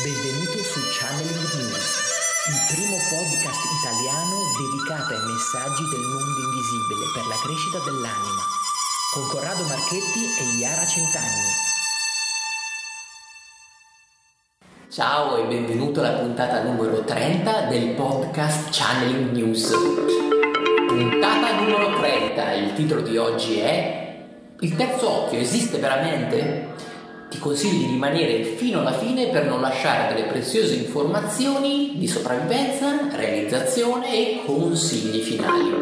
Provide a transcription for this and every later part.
Benvenuto su Channeling News, il primo podcast italiano dedicato ai messaggi del mondo invisibile per la crescita dell'anima, con Corrado Marchetti e Iara Centanni. Ciao e benvenuto alla puntata numero 30 del podcast Channeling News. Puntata numero 30, il titolo di oggi è Il terzo occhio esiste veramente? Ti consiglio di rimanere fino alla fine per non lasciare delle preziose informazioni di sopravvivenza, realizzazione e consigli finali.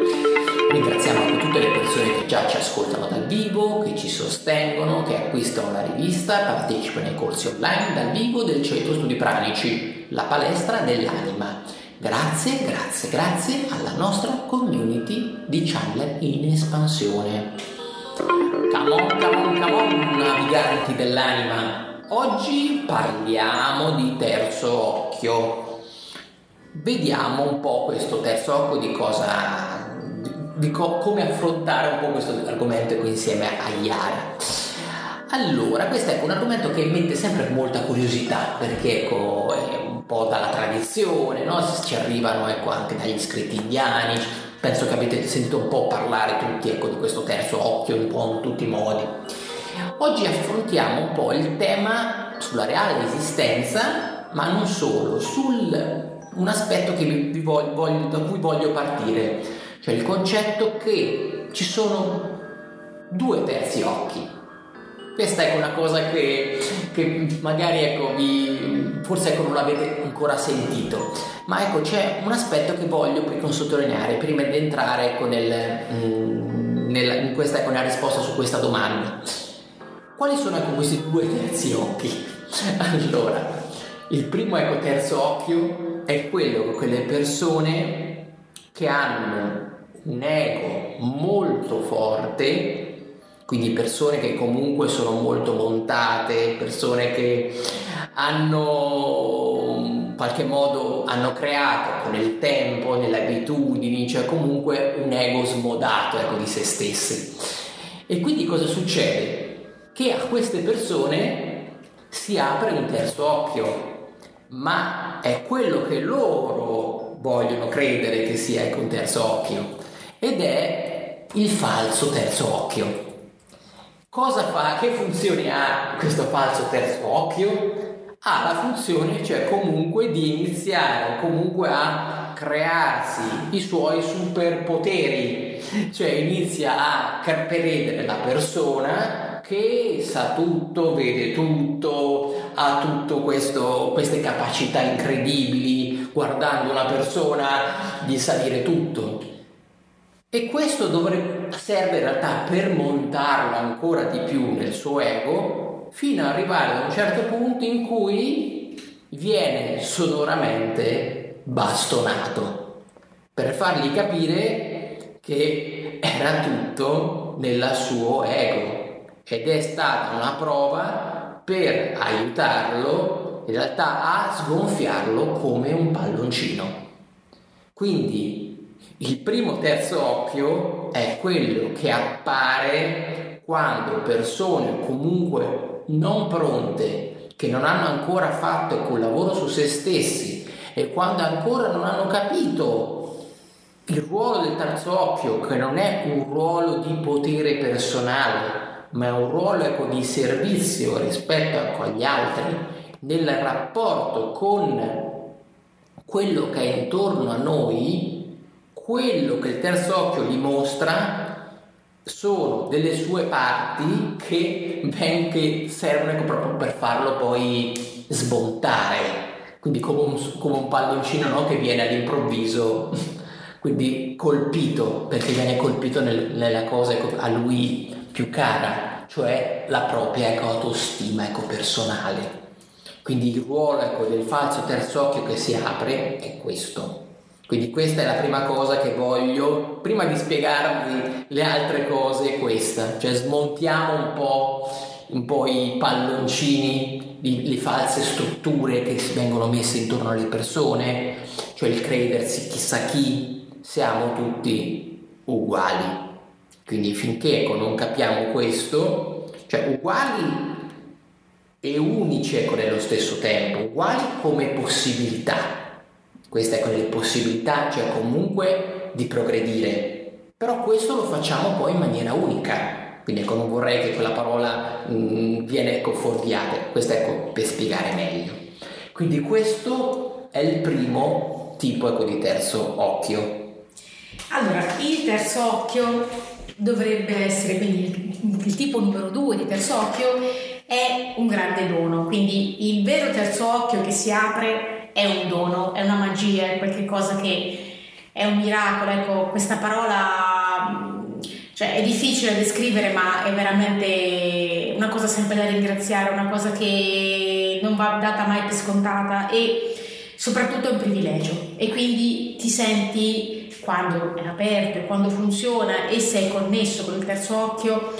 Ringraziamo anche tutte le persone che già ci ascoltano dal vivo, che ci sostengono, che acquistano la rivista, partecipano ai corsi online dal vivo del Centro Studi Pranici, la palestra dell'anima. Grazie, grazie, grazie alla nostra community di channel in espansione. Come on, come on, come on, naviganti dell'anima. Oggi parliamo di terzo occhio. Vediamo un po' questo terzo occhio di cosa. di, di co- come affrontare un po' questo argomento qui insieme a Iara. Allora, questo è un argomento che mette sempre molta curiosità perché ecco, è un po' dalla tradizione, no? ci arrivano ecco, anche dagli scritti indiani, penso che avete sentito un po' parlare tutti ecco, di questo terzo occhio un po' in tutti i modi. Oggi affrontiamo un po' il tema sulla reale esistenza, ma non solo, su un aspetto vi voglio, voglio, da cui voglio partire, cioè il concetto che ci sono due terzi occhi. Questa è una cosa che, che magari ecco, vi, forse ecco, non l'avete ancora sentito, ma ecco c'è un aspetto che voglio sottolineare prima di entrare ecco, nel, mm, nella, in questa, ecco, nella risposta su questa domanda. Quali sono ecco, questi due terzi occhi? Allora, il primo terzo occhio è quello che quelle persone che hanno un ego molto forte quindi persone che comunque sono molto montate, persone che hanno in qualche modo hanno creato con il tempo, nelle abitudini, cioè comunque un ego smodato ecco, di se stessi. E quindi cosa succede? Che a queste persone si apre un terzo occhio, ma è quello che loro vogliono credere che sia ecco, un terzo occhio ed è il falso terzo occhio. Cosa fa? Che funzione ha questo falso terzo occhio? Ha la funzione, cioè comunque, di iniziare comunque a crearsi i suoi superpoteri, cioè inizia a prevedere la persona che sa tutto, vede tutto, ha tutte queste capacità incredibili, guardando una persona di salire tutto. E questo dovrebbe, serve in realtà per montarlo ancora di più nel suo ego fino ad arrivare ad un certo punto in cui viene sonoramente bastonato per fargli capire che era tutto nel suo ego ed è stata una prova per aiutarlo in realtà a sgonfiarlo come un palloncino. Quindi il primo terzo occhio è quello che appare quando persone comunque non pronte, che non hanno ancora fatto quel lavoro su se stessi e quando ancora non hanno capito il ruolo del terzo occhio, che non è un ruolo di potere personale, ma è un ruolo ecco, di servizio rispetto agli altri, nel rapporto con quello che è intorno a noi, quello che il terzo occhio gli mostra sono delle sue parti che, ben, che servono proprio per farlo poi sbontare quindi come un, come un palloncino no? che viene all'improvviso quindi colpito perché viene colpito nel, nella cosa ecco, a lui più cara cioè la propria ecco, autostima ecco, personale quindi il ruolo ecco, del falso terzo occhio che si apre è questo quindi questa è la prima cosa che voglio, prima di spiegarvi le altre cose, è questa, cioè smontiamo un po', un po i palloncini, le false strutture che vengono messe intorno alle persone, cioè il credersi chissà chi, siamo tutti uguali. Quindi finché ecco, non capiamo questo, cioè uguali e unici ecco nello stesso tempo, uguali come possibilità. Queste ecco le possibilità, cioè comunque di progredire. Però questo lo facciamo poi in maniera unica. Quindi ecco, non vorrei che quella parola mh, mm, viene ecco, fuorviata. Questo ecco per spiegare meglio. Quindi questo è il primo tipo ecco, di terzo occhio. Allora, il terzo occhio dovrebbe essere, quindi il, il tipo numero due di terzo occhio è un grande dono, quindi il vero terzo occhio che si apre è un dono, è una magia, è qualcosa che è un miracolo, ecco, questa parola cioè, è difficile da descrivere, ma è veramente una cosa sempre da ringraziare, una cosa che non va data mai per scontata e soprattutto è un privilegio. E quindi ti senti quando è aperto quando funziona e sei connesso con il terzo occhio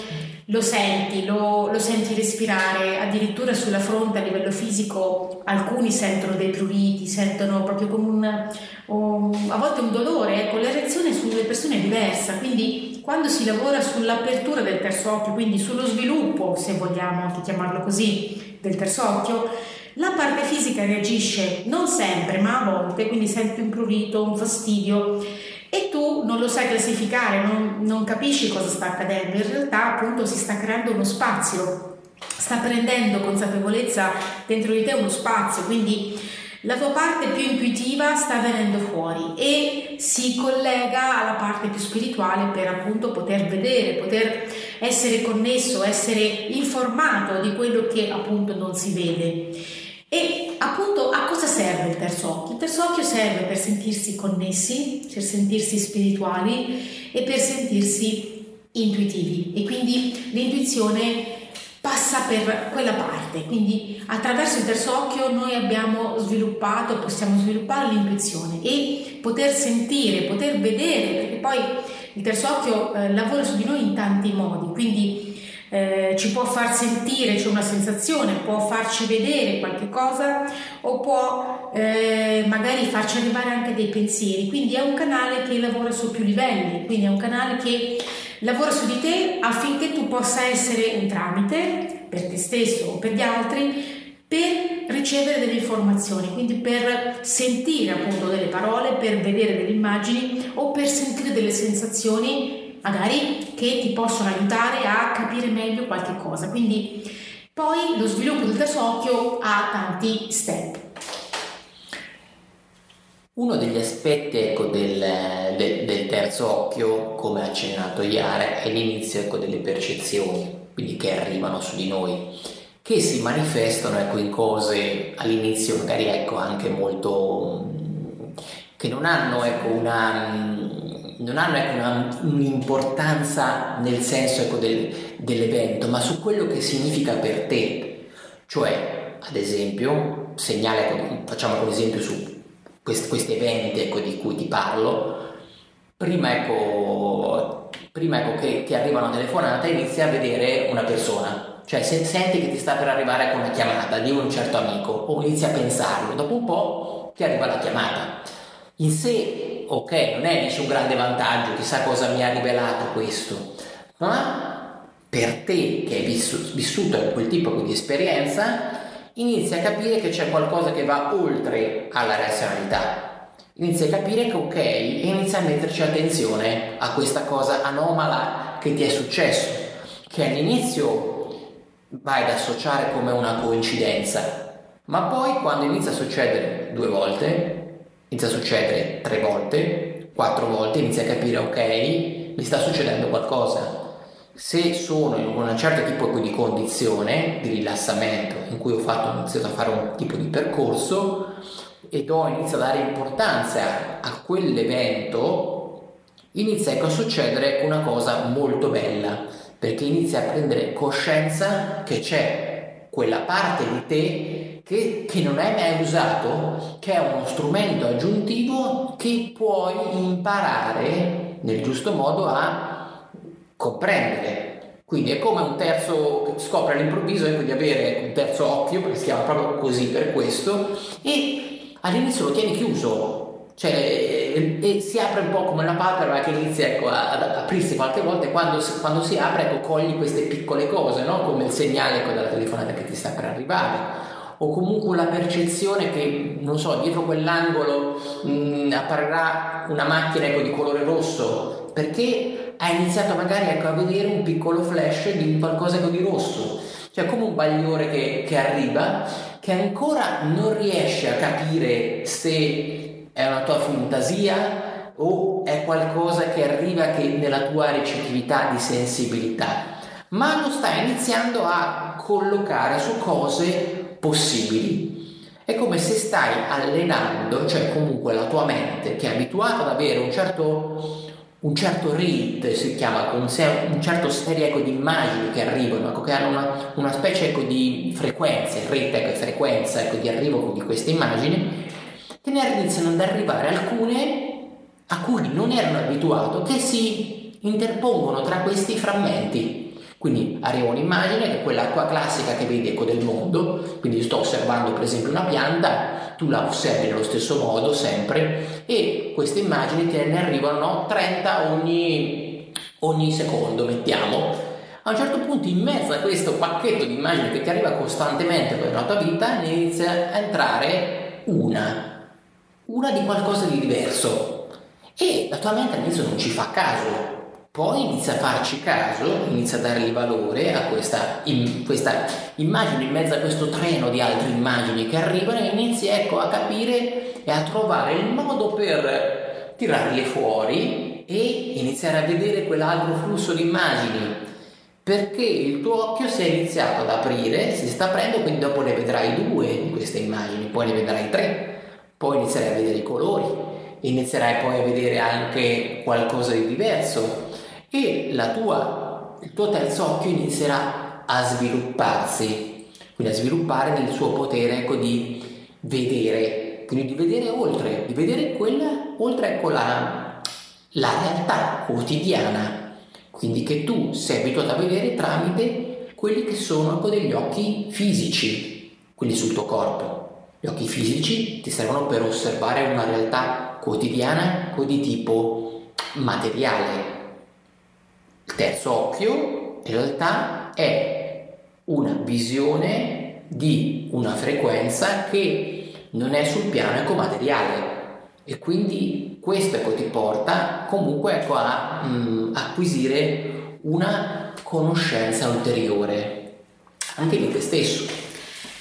lo senti, lo, lo, senti respirare, addirittura sulla fronte a livello fisico. Alcuni sentono dei pruriti, sentono proprio come un, um, a volte un dolore, ecco, l'erezione sulle persone è diversa, quindi quando si lavora sull'apertura del terzo occhio, quindi sullo sviluppo, se vogliamo anche chiamarlo così, del terzo occhio, la parte fisica reagisce non sempre, ma a volte, quindi senti un prurito, un fastidio e tu non lo sai classificare, non, non capisci cosa sta accadendo, in realtà appunto si sta creando uno spazio, sta prendendo consapevolezza dentro di te uno spazio, quindi la tua parte più intuitiva sta venendo fuori e si collega alla parte più spirituale per appunto poter vedere, poter essere connesso, essere informato di quello che appunto non si vede. E appunto a cosa serve il terzo occhio? Il terzo occhio serve per sentirsi connessi, per sentirsi spirituali e per sentirsi intuitivi. E quindi l'intuizione passa per quella parte, quindi attraverso il terzo occhio noi abbiamo sviluppato, possiamo sviluppare l'intuizione e poter sentire, poter vedere, perché poi il terzo occhio eh, lavora su di noi in tanti modi, quindi eh, ci può far sentire, c'è una sensazione, può farci vedere qualche cosa o può eh, magari farci arrivare anche dei pensieri. Quindi è un canale che lavora su più livelli, quindi è un canale che lavora su di te affinché tu possa essere un tramite per te stesso o per gli altri per ricevere delle informazioni, quindi per sentire appunto delle parole, per vedere delle immagini o per sentire delle sensazioni magari che ti possono aiutare a capire meglio qualche cosa. Quindi poi lo sviluppo del terzo occhio ha tanti step. Uno degli aspetti ecco, del, del, del, terzo occhio, come ha accennato Iara, è l'inizio ecco, delle percezioni, quindi che arrivano su di noi, che si manifestano ecco, in cose all'inizio magari ecco, anche molto... che non hanno ecco, una non hanno ecco, una, un'importanza nel senso ecco, del, dell'evento, ma su quello che significa per te. Cioè, ad esempio, segnale, ecco, facciamo un esempio su questi, questi eventi ecco, di cui ti parlo, prima, ecco, prima ecco, che ti arriva una telefonata inizi a vedere una persona, cioè se senti che ti sta per arrivare con una chiamata di un certo amico o inizi a pensarlo, dopo un po' ti arriva la chiamata. In sé ok, non è dice un grande vantaggio, chissà cosa mi ha rivelato questo, ma per te che hai vissuto quel tipo di esperienza, inizi a capire che c'è qualcosa che va oltre alla razionalità. Inizi a capire che ok, e inizi a metterci attenzione a questa cosa anomala che ti è successo, che all'inizio vai ad associare come una coincidenza, ma poi quando inizia a succedere due volte, inizia a succedere tre volte, quattro volte, inizia a capire ok, mi sta succedendo qualcosa. Se sono in un certo tipo di condizione di rilassamento in cui ho, fatto, ho iniziato a fare un tipo di percorso e do, inizio a dare importanza a quell'evento, inizia ecco a succedere una cosa molto bella, perché inizia a prendere coscienza che c'è quella parte di te che, che, non hai mai usato, che è uno strumento aggiuntivo che puoi imparare nel giusto modo a comprendere. Quindi è come un terzo, scopre all'improvviso ecco, di avere un terzo occhio, perché si chiama proprio così per questo, e all'inizio lo tieni chiuso, cioè, e, si apre un po' come la palpebra che inizia ecco, ad aprirsi qualche volta e quando, quando, si apre ecco, cogli queste piccole cose, no? come il segnale ecco, della telefonata che ti sta per arrivare o comunque la percezione che, non so, dietro quell'angolo mh, mm, apparirà una macchina ecco, di colore rosso. Perché hai iniziato magari ecco, a vedere un piccolo flash di qualcosa ecco, di rosso, cioè come un bagliore che, che arriva che ancora non riesce a capire se è una tua fantasia o è qualcosa che arriva che nella tua recettività di sensibilità, ma lo stai iniziando a collocare su cose possibili. È come se stai allenando, cioè comunque la tua mente che è abituata ad avere un certo, un certo rate, si chiama, un, un certo serie ecco, di immagini che arrivano, ecco, che hanno una, una specie ecco, di frequenze, rate ecco, frequenza ecco, di arrivo di queste immagini, te ne iniziano ad arrivare alcune a cui non erano abituato che si interpongono tra questi frammenti. Quindi arriva un'immagine che è quella qua classica che vedi ecco del mondo, quindi sto osservando per esempio una pianta, tu la osservi nello stesso modo sempre e queste immagini te ne arrivano 30 ogni, ogni secondo, mettiamo. A un certo punto in mezzo a questo pacchetto di immagini che ti arriva costantemente per la tua vita ne inizia a entrare una, una di qualcosa di diverso. E la tua mente all'inizio non ci fa caso poi inizia a farci caso, inizia a dargli valore a questa, in, questa, immagine in mezzo a questo treno di altre immagini che arrivano e inizia ecco, a capire e a trovare il modo per tirarle fuori e iniziare a vedere quell'altro flusso di immagini. Perché il tuo occhio si è iniziato ad aprire, si sta aprendo, quindi dopo ne vedrai due di queste immagini, poi ne vedrai tre, poi inizierai a vedere i colori, inizierai poi a vedere anche qualcosa di diverso e tua, il tuo terzo occhio inizierà a svilupparsi, quindi a sviluppare nel suo potere ecco, di vedere, quindi di vedere oltre, di vedere quella, oltre ecco, la, la realtà quotidiana, quindi che tu sei abituato a vedere tramite quelli che sono ecco, degli occhi fisici, quindi sul tuo corpo. Gli occhi fisici ti servono per osservare una realtà quotidiana di tipo materiale, il terzo occhio in realtà è una visione di una frequenza che non è sul piano ecomateriale e quindi questo ecco, ti porta comunque ecco, a mh, mm, acquisire una conoscenza ulteriore anche di te stesso.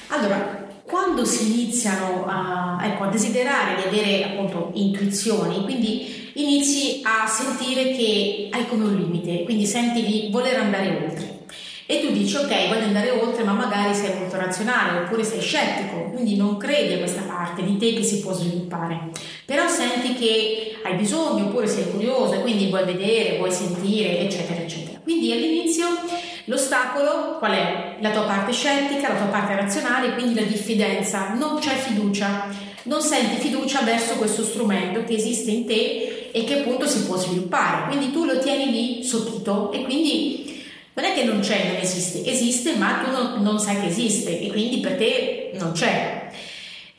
Allora, quando si iniziano a, ecco, a desiderare di avere appunto intuizioni, quindi inizi a sentire che hai come un limite, quindi senti di voler andare oltre. E tu dici ok, voglio andare oltre, ma magari sei molto razionale oppure sei scettico, quindi non credi a questa parte di te che si può sviluppare. Però senti che hai bisogno oppure sei curioso e quindi vuoi vedere, vuoi sentire, eccetera, eccetera. Quindi all'inizio L'ostacolo qual è? La tua parte scettica, la tua parte razionale, quindi la diffidenza. Non c'è fiducia, non senti fiducia verso questo strumento che esiste in te e che appunto si può sviluppare. Quindi tu lo tieni lì sopito e quindi non è che non c'è, non esiste, esiste ma tu non, non sai che esiste e quindi per te non c'è.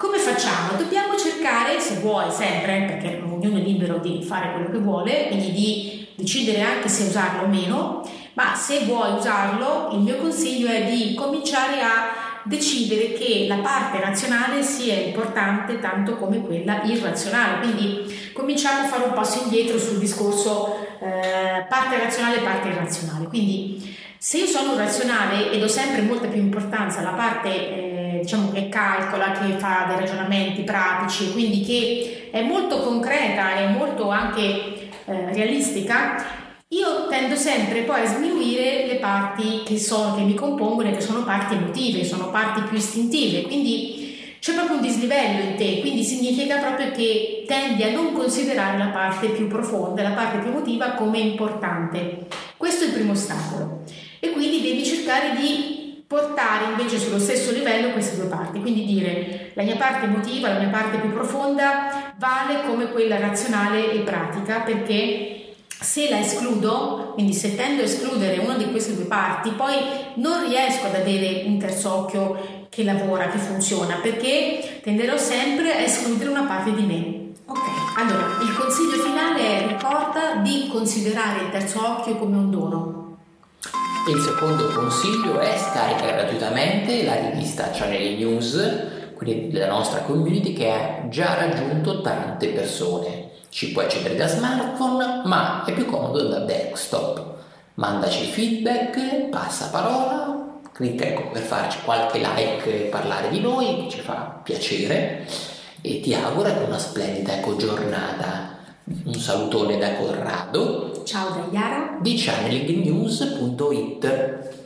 Come facciamo? Dobbiamo cercare, se vuoi sempre, perché ognuno è libero di fare quello che vuole, quindi di decidere anche se usarlo o meno, ma se vuoi usarlo, il mio consiglio è di cominciare a decidere che la parte razionale sia importante tanto come quella irrazionale. Quindi cominciamo a fare un passo indietro sul discorso eh, parte razionale e parte irrazionale. Quindi se io sono razionale e do sempre molta più importanza alla parte eh, diciamo che calcola, che fa dei ragionamenti pratici, quindi che è molto concreta e molto anche eh, realistica, io tendo sempre poi a sminuire le parti che, sono, che mi compongono e che sono parti emotive, sono parti più istintive, quindi c'è proprio un dislivello in te, quindi significa proprio che tendi a non considerare la parte più profonda, la parte più emotiva come importante. Questo è il primo ostacolo e quindi devi cercare di portare invece sullo stesso livello queste due parti, quindi dire la mia parte emotiva, la mia parte più profonda vale come quella razionale e pratica perché se la escludo, quindi se tendo a escludere una di queste due parti, poi non riesco ad avere un terzo occhio che lavora, che funziona, perché tenderò sempre a escludere una parte di me. Ok. Allora, il consiglio finale è ricorda di considerare il terzo occhio come un dono. Il secondo consiglio è scarica gratuitamente la rivista Channel News, quindi della nostra community che ha già raggiunto tante persone. Ci puoi accedere da smartphone, ma è più comodo da desktop. Mandaci feedback, passa parola, clicca ecco, per farci qualche like e parlare di noi, ci fa piacere e ti auguro una splendida ecco, giornata. Un salutone da Corrado. Ciao da Yara. Di channelingnews.it.